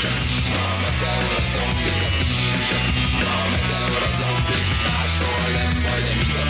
vírusa. A meteor a a vírusa. A máshol nem majd, de mikor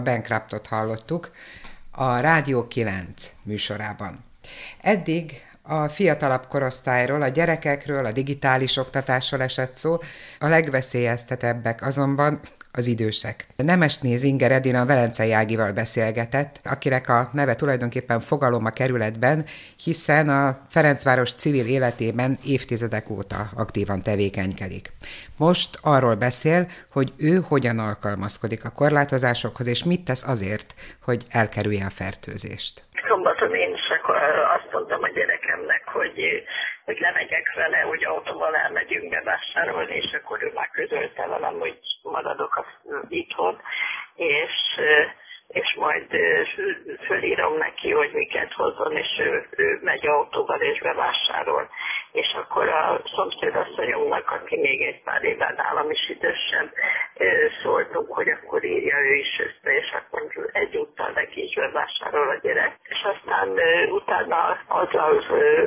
Bankruptot hallottuk a Rádió 9 műsorában. Eddig a fiatalabb korosztályról, a gyerekekről, a digitális oktatásról esett szó, a legveszélyeztetebbek azonban az idősek. Nemesné Inger Edina a Velencei Ágival beszélgetett, akinek a neve tulajdonképpen fogalom a kerületben, hiszen a Ferencváros civil életében évtizedek óta aktívan tevékenykedik. Most arról beszél, hogy ő hogyan alkalmazkodik a korlátozásokhoz, és mit tesz azért, hogy elkerülje a fertőzést. Szombaton én is azt mondtam a gyerekemnek, hogy hogy lemegyek vele, hogy autóval elmegyünk bevásárolni, és akkor ő már közölte velem, hogy maradok itthon, és és majd fölírom neki, hogy miket hozzon, és ő, ő megy autóval és bevásárol. És akkor a szomszédasszonyomnak, aki még egy pár éven nálam is idősebb, szóltunk, hogy akkor írja ő is össze, és akkor egyúttal neki is bevásárol a gyerek. És aztán utána azzal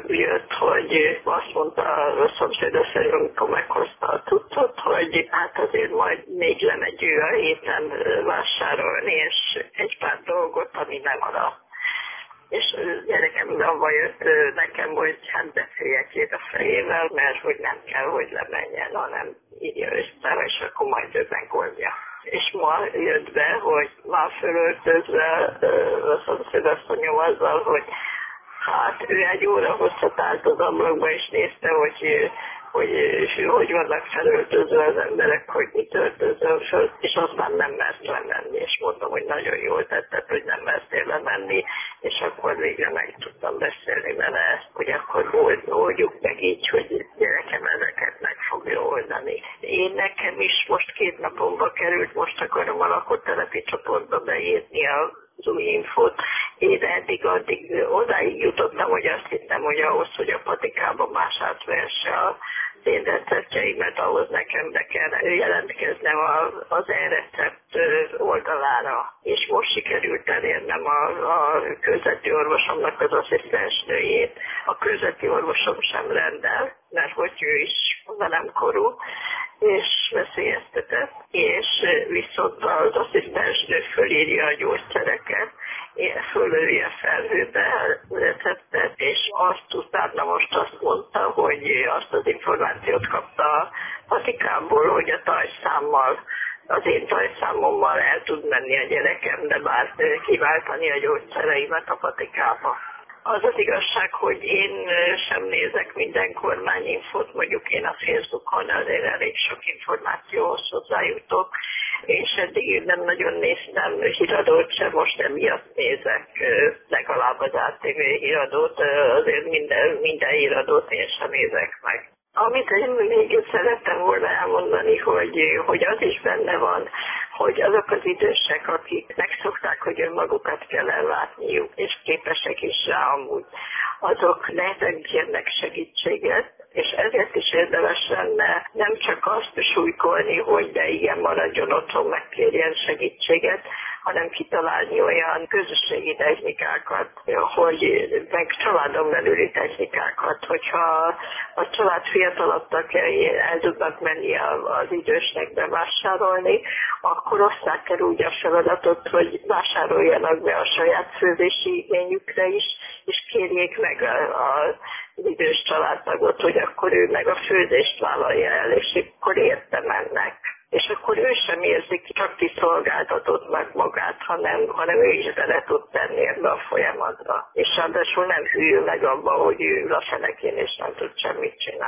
jött, hogy azt mondta a szomszédasszony, amikor meghozta a tudtot, hogy hát azért majd még lemegy ő a héten vásárolni, és egy pár dolgot, ami nem arra. És gyerekem avval jött nekem, hogy hát beszéljek két a fejével, mert hogy nem kell, hogy lemenjen, hanem írja össze, és akkor majd ő megoldja. És ma jött be, hogy már fölöltözve a szomszédasszonyom azzal, hogy hát ő egy óra hosszat állt az ablakba, és nézte, hogy hogy hogy vannak felöltözve az emberek, hogy mit öltözöm föl, és aztán nem mert lemenni, és mondtam, hogy nagyon jól tetted, hogy nem mertél lemenni, és akkor végre meg tudtam beszélni vele, hogy akkor oldjuk meg így, hogy gyerekem ezeket meg fogja oldani. Én nekem is most két napomba került, most akarom a lakótelepi csoportba beírni a új infót. Én eddig addig odáig jutottam, hogy azt hittem, hogy ahhoz, hogy a patikába más átvesse a én receptjeimet, ahhoz nekem be kell jelentkeznem az e-recept oldalára. És most sikerült elérnem a, a közveti orvosomnak az asszisztensnőjét. A közveti orvosom sem rendel, mert hogy ő is velem korú, és veszélyeztetett, és viszont az asszisztensnő fölírja a gyógyszereket, ilyen fölöli a felhőbe receptet, és azt utána most azt mondta, hogy azt az információt kapta a patikából, hogy a tajszámmal az én tajszámommal el tud menni a gyerekem, de bár kiváltani a gyógyszereimet a patikába. Az az igazság, hogy én sem nézek minden kormányinfot, mondjuk én a Facebookon azért elég sok információhoz hozzájutok, és eddig nem nagyon néztem híradót sem, most emiatt nézek legalább az ATV híradót, azért minden, minden híradót én sem nézek meg. Amit én még szerettem volna elmondani, hogy, hogy az is benne van, hogy azok az idősek, akik megszokták, hogy önmagukat kell ellátniuk, és képesek is rá amúgy, azok nehezen kérnek segítséget, és ezért is érdemes lenne nem csak azt súlykolni, hogy de igen, maradjon otthon, megkérjen segítséget, hanem kitalálni olyan közösségi technikákat, hogy meg családon belüli technikákat, hogyha a család fiatalabb tagjai el tudnak menni az idősnek bevásárolni, akkor osszák el úgy a feladatot, hogy vásároljanak be a saját főzési igényükre is, és kérjék meg a, a az idős családtagot, hogy akkor ő meg a főzést vállalja el, és akkor érte mennek és akkor ő sem érzi csak kiszolgáltatott meg magát, hanem, hanem ő is bele tud tenni ebbe a folyamatba. És ráadásul nem hűl meg abba, hogy ő a fenekén, és nem tud semmit csinálni.